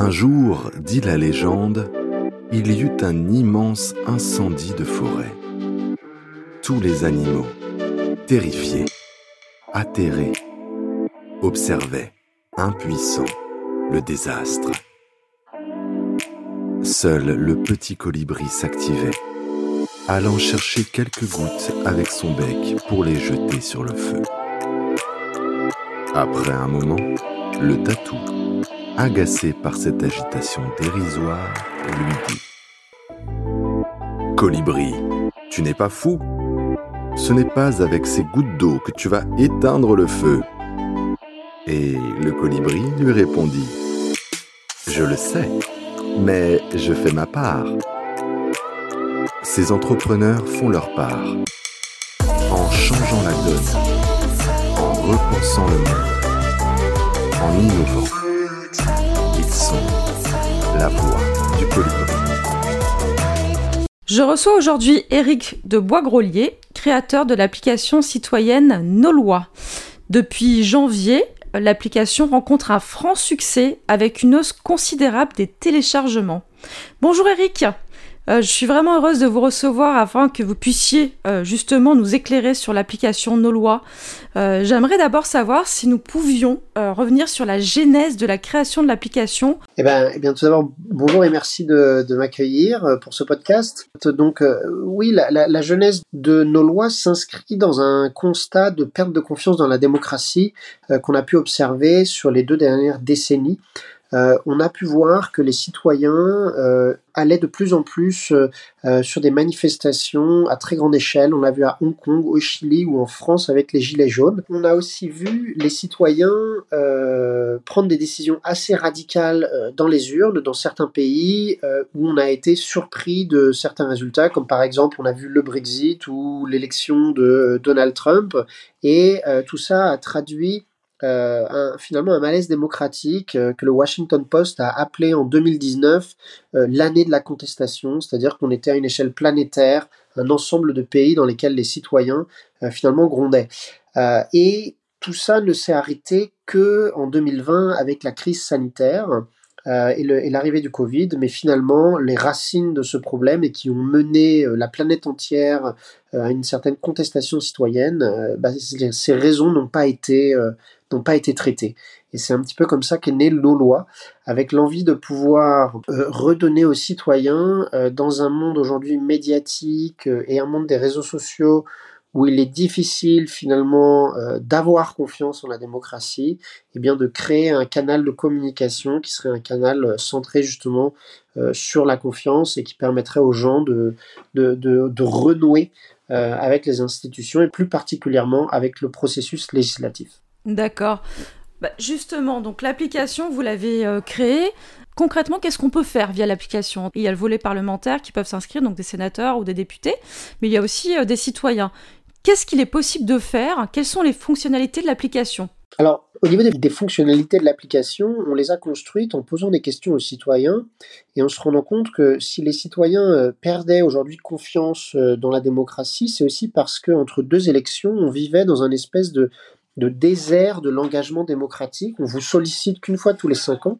Un jour, dit la légende, il y eut un immense incendie de forêt. Tous les animaux, terrifiés, atterrés, observaient, impuissants, le désastre. Seul le petit colibri s'activait, allant chercher quelques gouttes avec son bec pour les jeter sur le feu. Après un moment, le tatou, agacé par cette agitation dérisoire, lui dit Colibri, tu n'es pas fou Ce n'est pas avec ces gouttes d'eau que tu vas éteindre le feu. Et le colibri lui répondit Je le sais, mais je fais ma part. Ces entrepreneurs font leur part en changeant la donne, en repensant le monde, en innovant. Je reçois aujourd'hui Eric de Boisgrolier, créateur de l'application citoyenne Nos Lois. Depuis janvier, l'application rencontre un franc succès avec une hausse considérable des téléchargements. Bonjour Eric euh, je suis vraiment heureuse de vous recevoir afin que vous puissiez euh, justement nous éclairer sur l'application Nos Lois. Euh, j'aimerais d'abord savoir si nous pouvions revenir sur la genèse de la création de l'application. Eh bien, eh bien, tout d'abord, bonjour et merci de, m'accueillir pour ce podcast. Donc, oui, la, la, genèse de Nos Lois s'inscrit dans un constat de perte de confiance dans la démocratie qu'on a pu observer sur les deux dernières décennies. Euh, on a pu voir que les citoyens euh, allaient de plus en plus euh, sur des manifestations à très grande échelle. On l'a vu à Hong Kong, au Chili ou en France avec les Gilets jaunes. On a aussi vu les citoyens prendre des décisions assez radicales dans les urnes, dans certains pays où on a été surpris de certains résultats, comme par exemple on a vu le Brexit ou l'élection de Donald Trump. Et tout ça a traduit euh, un, finalement un malaise démocratique euh, que le Washington Post a appelé en 2019 euh, l'année de la contestation, c'est-à-dire qu'on était à une échelle planétaire, un ensemble de pays dans lesquels les citoyens finalement grondaient. et tout ça ne s'est arrêté que en 2020 avec la crise sanitaire. et l'arrivée du Covid, mais finalement les racines de ce problème et qui ont mené la planète entière à une certaine contestation citoyenne, bah, ces raisons n'ont pas été n'ont pas été traités. Et c'est un petit peu comme ça qu'est née l'eau-loi, avec l'envie de pouvoir euh, redonner aux citoyens, euh, dans un monde aujourd'hui médiatique euh, et un monde des réseaux sociaux où il est difficile finalement d'avoir confiance en la démocratie, eh bien de créer un canal de communication qui serait un canal centré justement sur la confiance et qui permettrait aux gens de renouer avec les institutions et plus particulièrement avec le processus législatif. D'accord. Bah, justement, donc l'application, vous l'avez euh, créée. Concrètement, qu'est-ce qu'on peut faire via l'application? Il y a le volet parlementaire qui peuvent s'inscrire, donc des sénateurs ou des députés, mais il y a aussi euh, des citoyens. Qu'est-ce qu'il est possible de faire? Quelles sont les fonctionnalités de l'application? Alors, au niveau des, fonctionnalités de l'application, on les a construites en posant des questions aux citoyens et en se rendant compte que si les citoyens euh, perdaient aujourd'hui confiance dans la démocratie, c'est aussi parce qu'entre deux élections, on vivait dans un espèce de, de désert de l'engagement démocratique. On vous sollicite qu'une fois tous les cinq ans.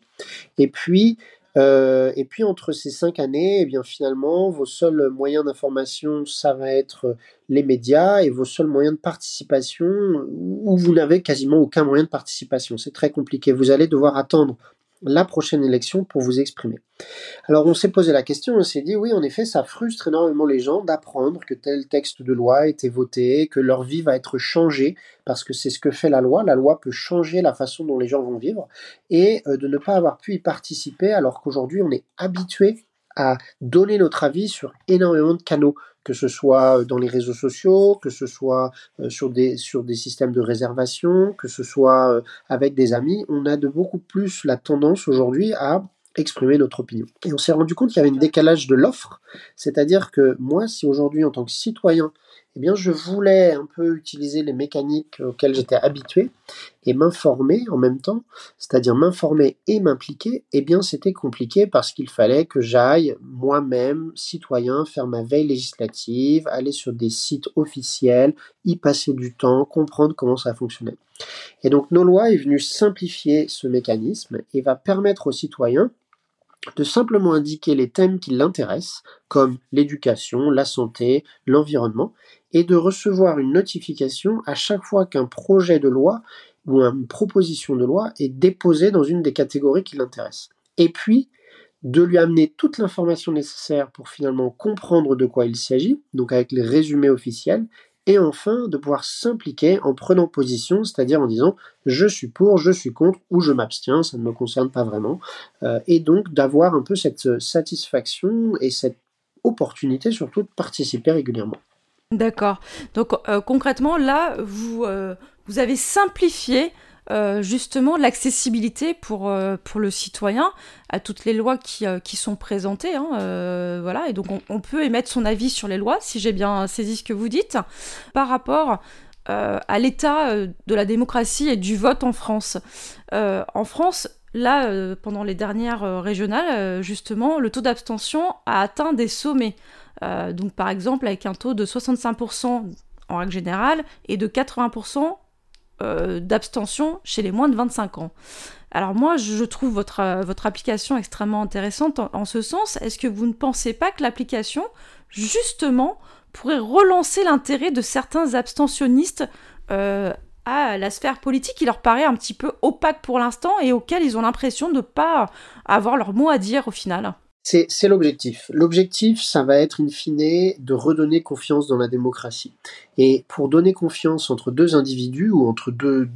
Et puis, euh, et puis entre ces cinq années, eh bien finalement, vos seuls moyens d'information, ça va être les médias et vos seuls moyens de participation, où vous n'avez quasiment aucun moyen de participation. C'est très compliqué. Vous allez devoir attendre la prochaine élection pour vous exprimer. Alors on s'est posé la question, on s'est dit oui en effet ça frustre énormément les gens d'apprendre que tel texte de loi a été voté, que leur vie va être changée, parce que c'est ce que fait la loi, la loi peut changer la façon dont les gens vont vivre, et euh, de ne pas avoir pu y participer alors qu'aujourd'hui on est habitué à donner notre avis sur énormément de canaux, que ce soit dans les réseaux sociaux, que ce soit euh, sur des, sur des systèmes de réservation, que ce soit euh, avec des amis. On a de beaucoup plus la tendance aujourd'hui à exprimer notre opinion. Et on s'est rendu compte qu'il y avait un décalage de l'offre, c'est-à-dire que moi, si aujourd'hui, en tant que citoyen, eh je voulais un peu utiliser les mécaniques auxquelles j'étais habitué et m'informer en même temps, c'est-à-dire m'informer et m'impliquer, eh bien, c'était compliqué parce qu'il fallait que j'aille moi-même, citoyen, faire ma veille législative, aller sur des sites officiels, y passer du temps, comprendre comment ça fonctionnait. Et donc, nos lois est venu simplifier ce mécanisme et va permettre aux citoyens de simplement indiquer les thèmes qui l'intéressent, comme l'éducation, la santé, l'environnement, et de recevoir une notification à chaque fois qu'un projet de loi ou une proposition de loi est déposée dans une des catégories qui l'intéressent. Et puis, de lui amener toute l'information nécessaire pour finalement comprendre de quoi il s'agit, donc avec les résumés officiels, et enfin de pouvoir s'impliquer en prenant position, c'est-à-dire en disant je suis pour, je suis contre ou je m'abstiens, ça ne me concerne pas vraiment, euh, et donc d'avoir un peu cette satisfaction et cette opportunité surtout de participer régulièrement. D'accord. Donc euh, concrètement, là, vous, euh, vous avez simplifié euh, justement l'accessibilité pour, euh, pour le citoyen à toutes les lois qui, euh, qui sont présentées. Hein, voilà, et donc on, peut émettre son avis sur les lois, si j'ai bien saisi ce que vous dites, par rapport à l'état de la démocratie et du vote en France. en France, là, pendant les dernières régionales, justement, le taux d'abstention a atteint des sommets. donc par exemple, avec un taux de 65% en règle générale et de 80% euh, d'abstention chez les moins de 25 ans. Alors moi, je trouve votre, euh, votre application extrêmement intéressante en, ce sens. Est-ce que vous ne pensez pas que l'application, justement, pourrait relancer l'intérêt de certains abstentionnistes euh, à la sphère politique? Qui leur paraît un petit peu opaque pour l'instant et auquel ils ont l'impression de ne pas avoir leur mot à dire au final c'est l'objectif. L'objectif, ça va être in fine de redonner confiance dans la démocratie. Et pour donner confiance entre deux individus ou entre deux,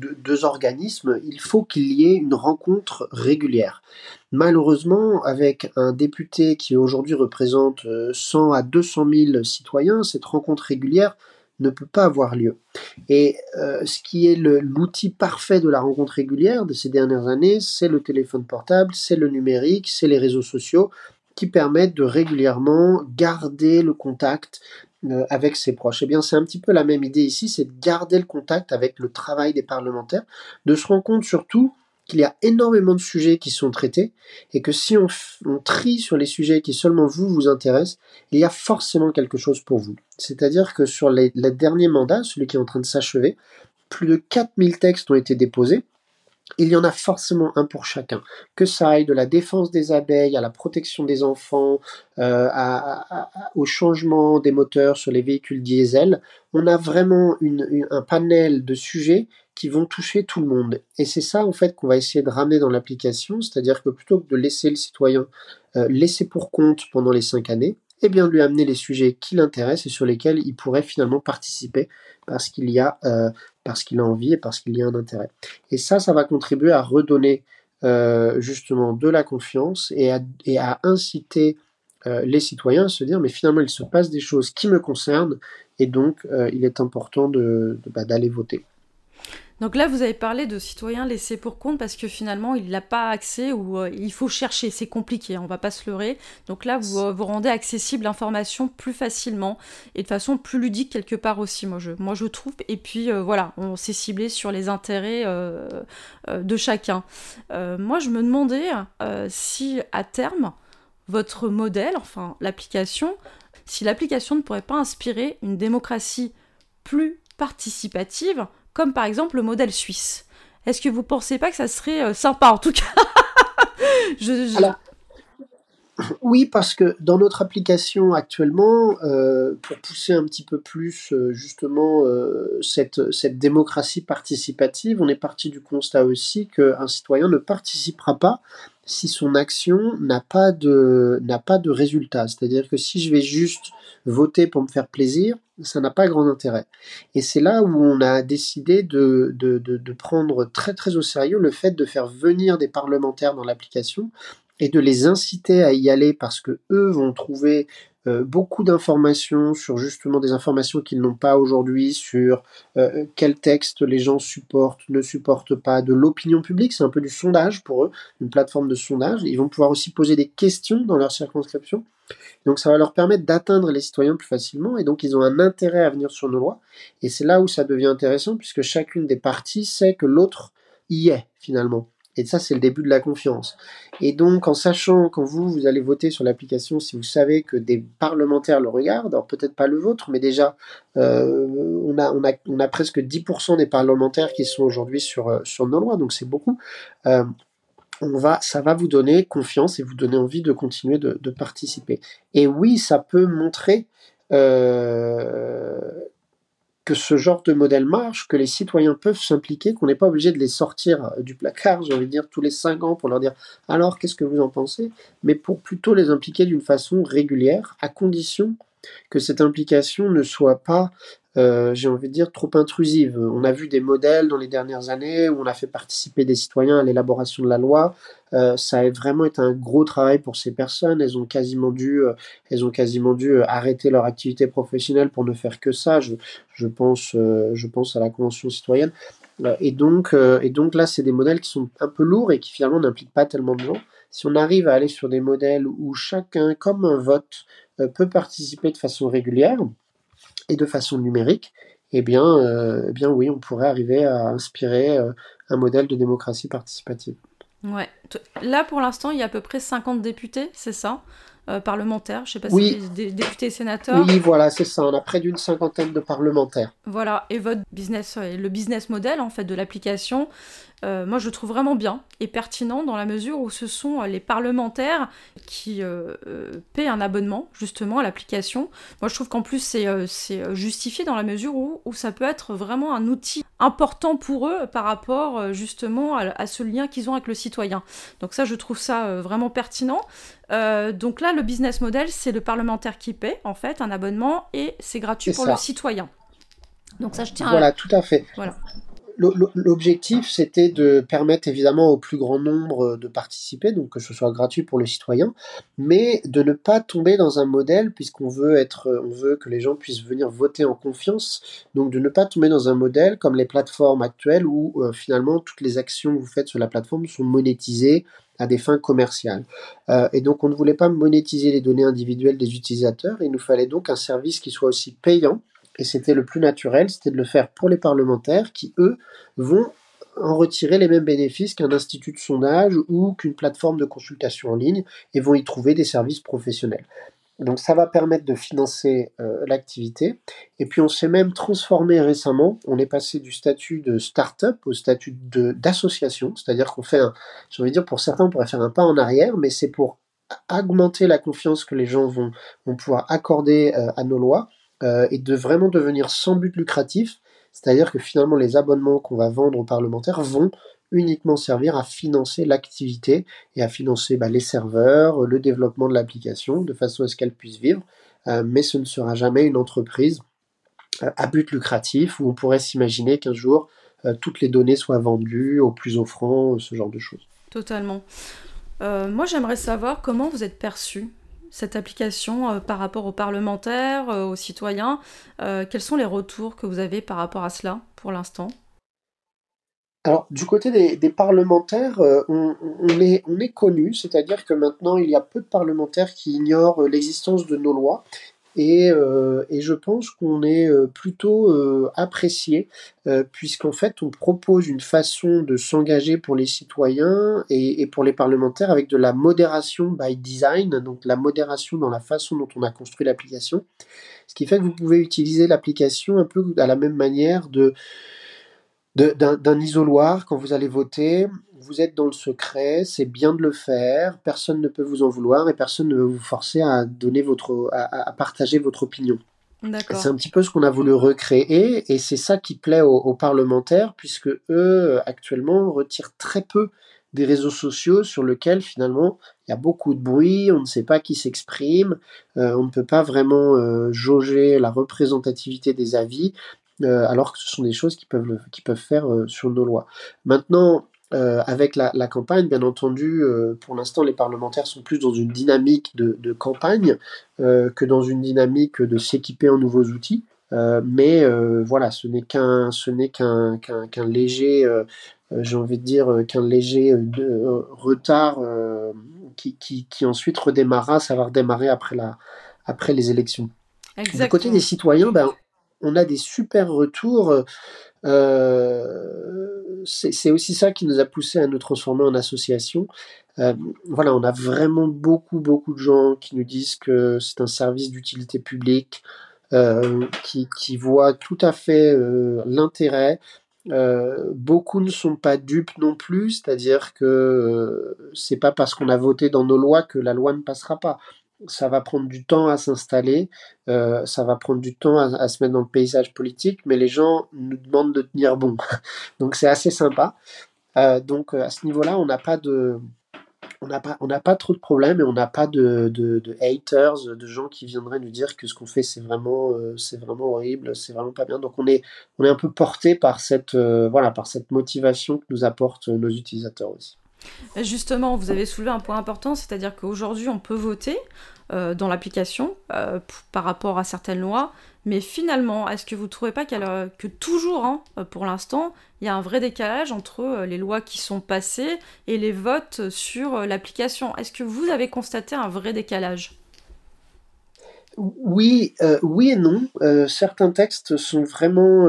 organismes, il faut qu'il y ait une rencontre régulière. Malheureusement, avec un député qui aujourd'hui représente 100 euh, à 200 000 citoyens, cette rencontre régulière ne peut pas avoir lieu. Et euh, ce qui est l'outil parfait de la rencontre régulière de ces dernières années, c'est le téléphone portable, c'est le numérique, c'est les réseaux sociaux, qui permettent de régulièrement garder le contact euh, avec ses proches. Eh bien, c'est un petit peu la même idée ici, c'est de garder le contact avec le travail des parlementaires, de se rendre compte surtout qu'il y a énormément de sujets qui sont traités et que si on, trie sur les sujets qui seulement vous vous intéressent, il y a forcément quelque chose pour vous. C'est-à-dire que sur les derniers mandats, celui qui est en train de s'achever, plus de 4000 textes ont été déposés il y en a forcément un pour chacun. Que ça aille de la défense des abeilles à la protection des enfants, euh, au changement des moteurs sur les véhicules diesel, on a vraiment un panel de sujets qui vont toucher tout le monde. Et c'est ça en fait qu'on va essayer de ramener dans l'application, c'est-à-dire que plutôt que de laisser le citoyen euh, laisser pour compte pendant les cinq années, eh bien de lui amener les sujets qui l'intéressent et sur lesquels il pourrait finalement participer parce qu'il y a euh, parce qu'il a envie et parce qu'il y a un intérêt. Et ça, ça va contribuer à redonner euh, justement de la confiance et à, inciter les citoyens à se dire mais finalement il se passe des choses qui me concernent et donc il est important de, bah, d'aller voter. Donc là, vous avez parlé de citoyens laissés pour compte parce que finalement, il n'a pas accès ou euh, il faut chercher, c'est compliqué, on va pas se leurrer. Donc là, vous, euh, vous rendez accessible l'information plus facilement et de façon plus ludique quelque part aussi, moi je, moi je trouve. Et puis euh, voilà, on s'est ciblé sur les intérêts de chacun. moi, je me demandais si à terme, votre modèle, enfin l'application, si l'application ne pourrait pas inspirer une démocratie plus participative comme par exemple le modèle suisse. Est-ce que vous pensez pas que ça serait euh, sympa en tout cas? Oui, parce que dans notre application actuellement, euh, pour pousser un petit peu plus euh, justement cette démocratie participative, on est parti du constat aussi qu'un citoyen ne participera pas si son action n'a pas de n'a pas de résultat. C'est-à-dire que si je vais juste voter pour me faire plaisir, ça n'a pas grand intérêt. Et c'est là où on a décidé de, de, de, prendre très très au sérieux le fait de faire venir des parlementaires dans l'application et de les inciter à y aller parce que eux vont trouver euh, beaucoup d'informations sur justement des informations qu'ils n'ont pas aujourd'hui, sur euh, quel texte les gens supportent, ne supportent pas, de l'opinion publique, c'est un peu du sondage pour eux, une plateforme de sondage. Ils vont pouvoir aussi poser des questions dans leur circonscription. Donc ça va leur permettre d'atteindre les citoyens plus facilement et donc ils ont un intérêt à venir sur nos lois. Et c'est là où ça devient intéressant puisque chacune des parties sait que l'autre y est finalement. Et ça, c'est le début de la confiance. Et donc, en sachant, quand vous, vous allez voter sur l'application, si vous savez que des parlementaires le regardent, alors peut-être pas le vôtre, mais déjà, euh, on, a, on, a, on a presque 10% des parlementaires qui sont aujourd'hui sur, euh, sur nos lois, donc c'est beaucoup. Euh, on va, ça va vous donner confiance et vous donner envie de continuer de, participer. Et oui, ça peut montrer que ce genre de modèle marche, que les citoyens peuvent s'impliquer, qu'on n'est pas obligé de les sortir du placard, j'ai envie de dire, tous les cinq ans pour leur dire alors qu'est-ce que vous en pensez, mais pour plutôt les impliquer d'une façon régulière, à condition que cette implication ne soit pas euh, j'ai envie de dire, trop intrusive. On a vu des modèles dans les dernières années où on a fait participer des citoyens à l'élaboration de la loi. Euh, ça a vraiment été un gros travail pour ces personnes. Elles ont quasiment dû, euh, elles ont quasiment dû arrêter leur activité professionnelle pour ne faire que ça. Je, je pense, je pense à la Convention citoyenne. Et donc, et donc là, c'est des modèles qui sont un peu lourds et qui finalement n'impliquent pas tellement de gens. Si on arrive à aller sur des modèles où chacun, comme un vote, peut participer de façon régulière, et de façon numérique, eh bien, euh, eh bien oui, on pourrait arriver à inspirer euh, un modèle de démocratie participative. Ouais. Là, pour l'instant, il y a à peu près 50 députés, c'est ça euh, parlementaires, je sais pas oui. si des députés et sénateurs. Oui, voilà, c'est ça. On a près d'une cinquantaine de parlementaires. Voilà, et votre business, le business model en fait de l'application, euh, moi je le trouve vraiment bien et pertinent dans la mesure où ce sont euh, les parlementaires qui euh, paient un abonnement justement à l'application. Moi je trouve qu'en plus c'est justifié dans la mesure où, où, ça peut être vraiment un outil important pour eux par rapport justement à, ce lien qu'ils ont avec le citoyen. Donc ça je trouve ça vraiment pertinent. donc là le business model c'est le parlementaire qui paie en fait un abonnement et c'est gratuit pour le citoyen. Donc ça je tiens Voilà, tout à fait. Voilà. L'objectif, c'était de permettre évidemment au plus grand nombre de participer, donc que ce soit gratuit pour le citoyen, mais de ne pas tomber dans un modèle, puisqu'on veut être, on veut que les gens puissent venir voter en confiance, donc de ne pas tomber dans un modèle comme les plateformes actuelles où euh, finalement toutes les actions que vous faites sur la plateforme sont monétisées à des fins commerciales. Euh, et donc on ne voulait pas monétiser les données individuelles des utilisateurs, il nous fallait donc un service qui soit aussi payant et c'était le plus naturel, c'était de le faire pour les parlementaires qui, eux, vont en retirer les mêmes bénéfices qu'un institut de sondage ou qu'une plateforme de consultation en ligne et vont y trouver des services professionnels. Donc ça va permettre de financer euh, l'activité. Et puis on s'est même transformé récemment. On est passé du statut de start-up au statut d'association. C'est-à-dire qu'on fait, j'ai envie de dire, pour certains, on pourrait faire un pas en arrière, mais c'est pour augmenter la confiance que les gens vont, vont pouvoir accorder euh, à nos lois euh, et de vraiment devenir sans but lucratif, c'est-à-dire que finalement les abonnements qu'on va vendre aux parlementaires vont uniquement servir à financer l'activité et à financer bah, les serveurs, le développement de l'application, de façon à ce qu'elle puisse vivre, euh, mais ce ne sera jamais une entreprise euh, à but lucratif où on pourrait s'imaginer qu'un jour toutes les données soient vendues au plus offrant, ce genre de choses. Totalement. moi j'aimerais savoir comment vous êtes perçu cette application euh, par rapport aux parlementaires, euh, aux citoyens euh, Quels sont les retours que vous avez par rapport à cela pour l'instant? Alors, du côté des, parlementaires, on, est, on est connu, c'est-à-dire que maintenant, il y a peu de parlementaires qui ignorent l'existence de nos lois euh, et, je pense qu'on est euh, plutôt euh, apprécié, puisqu'en fait on propose une façon de s'engager pour les citoyens et, pour les parlementaires avec de la modération by design, donc la modération dans la façon dont on a construit l'application. Ce qui fait que vous pouvez utiliser l'application un peu à la même manière de d'un isoloir quand vous allez voter vous êtes dans le secret, c'est bien de le faire, personne ne peut vous en vouloir et personne ne veut vous forcer à donner votre, à, partager votre opinion. C'est un petit peu ce qu'on a voulu recréer et c'est ça qui plaît aux, parlementaires puisque eux actuellement retirent très peu des réseaux sociaux sur lesquels finalement il y a beaucoup de bruit, on ne sait pas qui s'exprime, euh, on ne peut pas vraiment euh, jauger la représentativité des avis, euh, alors que ce sont des choses qui peuvent, qui peuvent faire sur nos lois. Maintenant, euh, avec la, campagne, bien entendu, euh, pour l'instant, les parlementaires sont plus dans une dynamique de, campagne euh, que dans une dynamique de s'équiper en nouveaux outils. mais voilà, ce n'est qu'un, ce n'est qu'un, qu'un, léger, j'ai envie de dire, qu'un léger retard qui, qui, qui, ensuite redémarrera, ça va redémarrer après, la, après les élections. Du côté des citoyens, ben, on a des super retours. Euh, c'est aussi ça qui nous a poussé à nous transformer en association. Euh, voilà, on a vraiment beaucoup, beaucoup de gens qui nous disent que c'est un service d'utilité publique, euh, qui, qui voient tout à fait l'intérêt. beaucoup ne sont pas dupes non plus, c'est-à-dire que c'est pas parce qu'on a voté dans nos lois que la loi ne passera pas. Ça va prendre du temps à s'installer, euh, ça va prendre du temps à, se mettre dans le paysage politique, mais les gens nous demandent de tenir bon. donc c'est assez sympa. Euh, donc à ce niveau-là, on n'a pas de, on n'a pas, on pas trop de problèmes et on n'a pas de, de, haters, de gens qui viendraient nous dire que ce qu'on fait c'est vraiment, euh, vraiment horrible, c'est vraiment pas bien. Donc on est, on est un peu porté par cette, euh, voilà, par cette motivation que nous apportent nos utilisateurs aussi. Justement, vous avez soulevé un point important, c'est-à-dire qu'aujourd'hui on peut voter euh, dans l'application par rapport à certaines lois, mais finalement, est-ce que vous ne trouvez pas que toujours, hein, pour l'instant, il y a un vrai décalage entre euh, les lois qui sont passées et les votes sur euh, l'application? Est-ce que vous avez constaté un vrai décalage? Oui, euh, oui et non. certains textes sont vraiment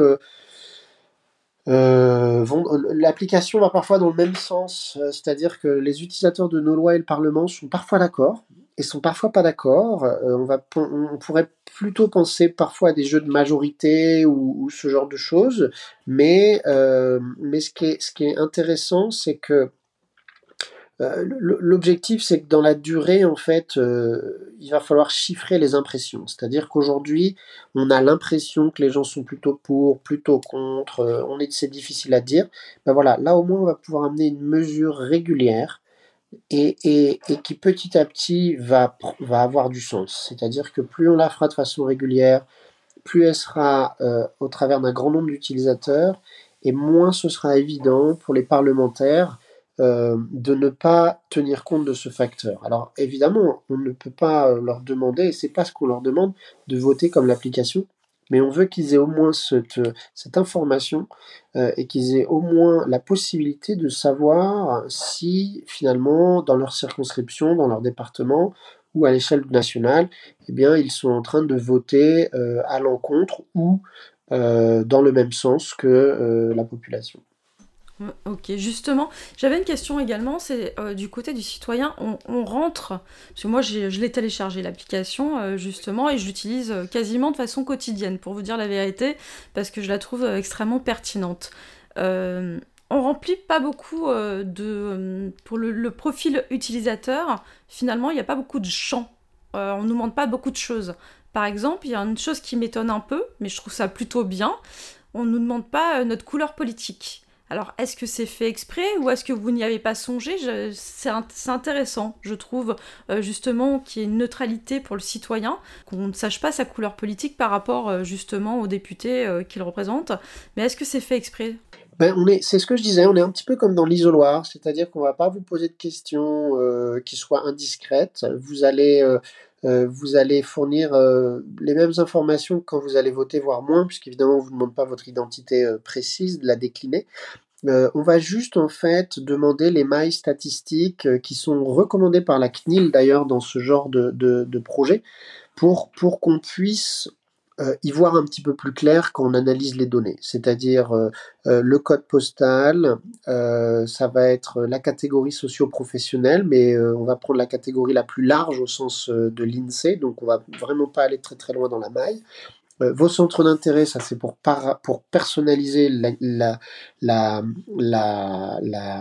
l'application va parfois dans le même sens, c'est-à-dire que les utilisateurs de nos lois et le Parlement sont parfois d'accord, et sont parfois pas d'accord. Euh, on, va, on pourrait plutôt penser parfois à des jeux de majorité ou, ce genre de choses, mais, euh, mais ce, qui est, ce qui est intéressant, c'est que euh, l'objectif, c'est que dans la durée, en fait, il va falloir chiffrer les impressions. C'est-à-dire qu'aujourd'hui, on a l'impression que les gens sont plutôt pour, plutôt contre. on est, c'est difficile à dire. Ben voilà, là au moins, on va pouvoir amener une mesure régulière et, et, et, qui petit à petit va, va avoir du sens. C'est-à-dire que plus on la fera de façon régulière, plus elle sera euh, au travers d'un grand nombre d'utilisateurs, et moins ce sera évident pour les parlementaires euh, de ne pas tenir compte de ce facteur. Alors évidemment, on ne peut pas leur demander, et c'est pas ce qu'on leur demande, de voter comme l'application, mais on veut qu'ils aient au moins cette, cette information euh, et qu'ils aient au moins la possibilité de savoir si finalement dans leur circonscription, dans leur département ou à l'échelle nationale, eh bien ils sont en train de voter euh, à l'encontre ou euh, dans le même sens que la population. Ok, justement, j'avais une question également, c'est euh, du côté du citoyen, on, rentre, parce que moi je l'ai téléchargé l'application euh, justement et je l'utilise euh, quasiment de façon quotidienne, pour vous dire la vérité, parce que je la trouve extrêmement pertinente. on remplit pas beaucoup de... pour le, profil utilisateur, finalement il n'y a pas beaucoup de champs, on nous demande pas beaucoup de choses. Par exemple, il y a une chose qui m'étonne un peu, mais je trouve ça plutôt bien, on ne nous demande pas notre couleur politique. Alors, est-ce que c'est fait exprès ou est-ce que vous n'y avez pas songé C'est intéressant, je trouve, euh, justement, qu'il y ait une neutralité pour le citoyen, qu'on ne sache pas sa couleur politique par rapport, euh, justement, aux députés euh, qu'il représente. Mais est-ce que c'est fait exprès? Ben, on est, c'est ce que je disais, on est un petit peu comme dans l'isoloir, c'est-à-dire qu'on ne va pas vous poser de questions qui soient indiscrètes. Vous allez vous allez fournir les mêmes informations quand vous allez voter, voire moins, puisqu'évidemment on ne vous demande pas votre identité précise, de la décliner. Euh, on va juste en fait demander les mailles statistiques euh, qui sont recommandées par la CNIL d'ailleurs dans ce genre de, projet pour, pour qu'on puisse euh, y voir un petit peu plus clair quand on analyse les données. C'est-à-dire le code postal, ça va être la catégorie socio-professionnelle, mais on va prendre la catégorie la plus large au sens de l'INSEE, donc on va vraiment pas aller très très loin dans la maille. Vos centres d'intérêt, ça c'est pour, pour personnaliser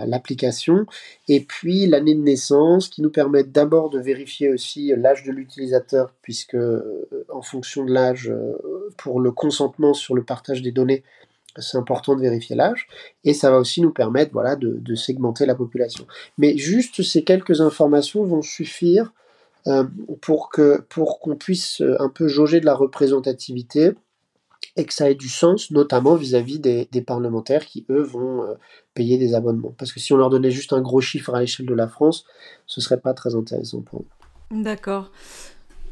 l'application. La, et puis l'année de naissance qui nous permet d'abord de vérifier aussi l'âge de l'utilisateur, puisque euh, en fonction de l'âge, euh, pour le consentement sur le partage des données, c'est important de vérifier l'âge. Et ça va aussi nous permettre voilà, de, segmenter la population. Mais juste ces quelques informations vont suffire pour que pour qu'on puisse euh, un peu jauger de la représentativité et que ça ait du sens, notamment vis-à-vis des, parlementaires qui, eux, vont euh, payer des abonnements. Parce que si on leur donnait juste un gros chiffre à l'échelle de la France, ce serait pas très intéressant pour eux. D'accord.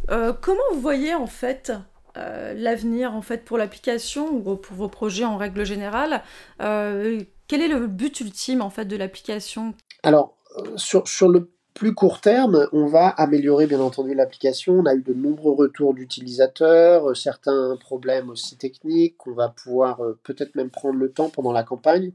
comment vous voyez en fait l'avenir en fait pour l'application ou pour vos projets en règle générale Quel est le but ultime en fait de l'application? Alors sur, sur le plus court terme, on va améliorer bien entendu l'application. On a eu de nombreux retours d'utilisateurs, euh, certains problèmes aussi techniques. On va pouvoir euh, peut-être même prendre le temps pendant la campagne,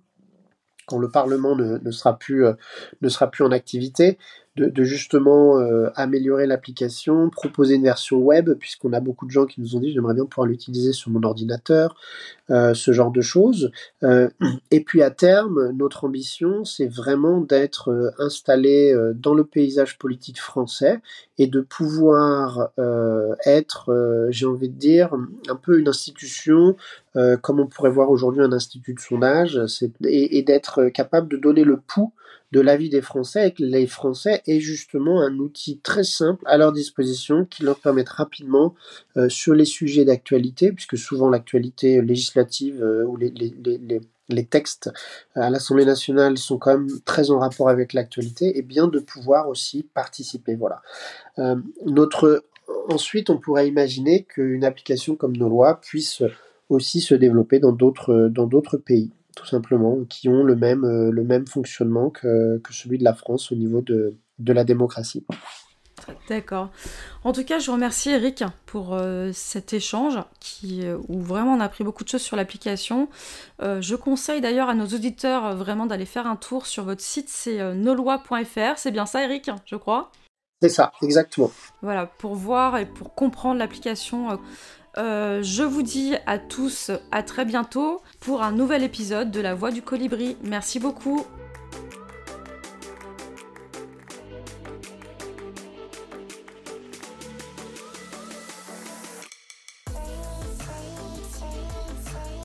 quand le Parlement ne, euh, ne sera plus en activité, de, justement euh, améliorer l'application, proposer une version web, puisqu'on a beaucoup de gens qui nous ont dit j'aimerais bien pouvoir l'utiliser sur mon ordinateur, euh, ce genre de choses. Euh, et puis à terme, notre ambition, c'est vraiment d'être installé dans le paysage politique français et de pouvoir être, j'ai envie de dire, un peu une institution comme on pourrait voir aujourd'hui un institut de sondage, et, et d'être capable de donner le pouls de l'avis des Français et que les Français aient justement un outil très simple à leur disposition qui leur permette rapidement euh, sur les sujets d'actualité, puisque souvent l'actualité législative euh, ou les, textes à l'Assemblée nationale sont quand même très en rapport avec l'actualité, et bien de pouvoir aussi participer. Voilà. Euh, Ensuite, on pourrait imaginer qu'une application comme nos lois puisse aussi se développer dans d'autres pays tout simplement, qui ont le même, euh, le même fonctionnement que, que, celui de la France au niveau de, de la démocratie. D'accord. En tout cas, je vous remercie Eric pour euh, cet échange qui, euh, où vraiment on a appris beaucoup de choses sur l'application. je conseille d'ailleurs à nos auditeurs vraiment d'aller faire un tour sur votre site, c'est nolois.fr. C'est bien ça Eric, je crois? C'est ça, exactement. Voilà, pour voir et pour comprendre l'application euh, je vous dis à tous à très bientôt pour un nouvel épisode de La Voix du Colibri. Merci beaucoup.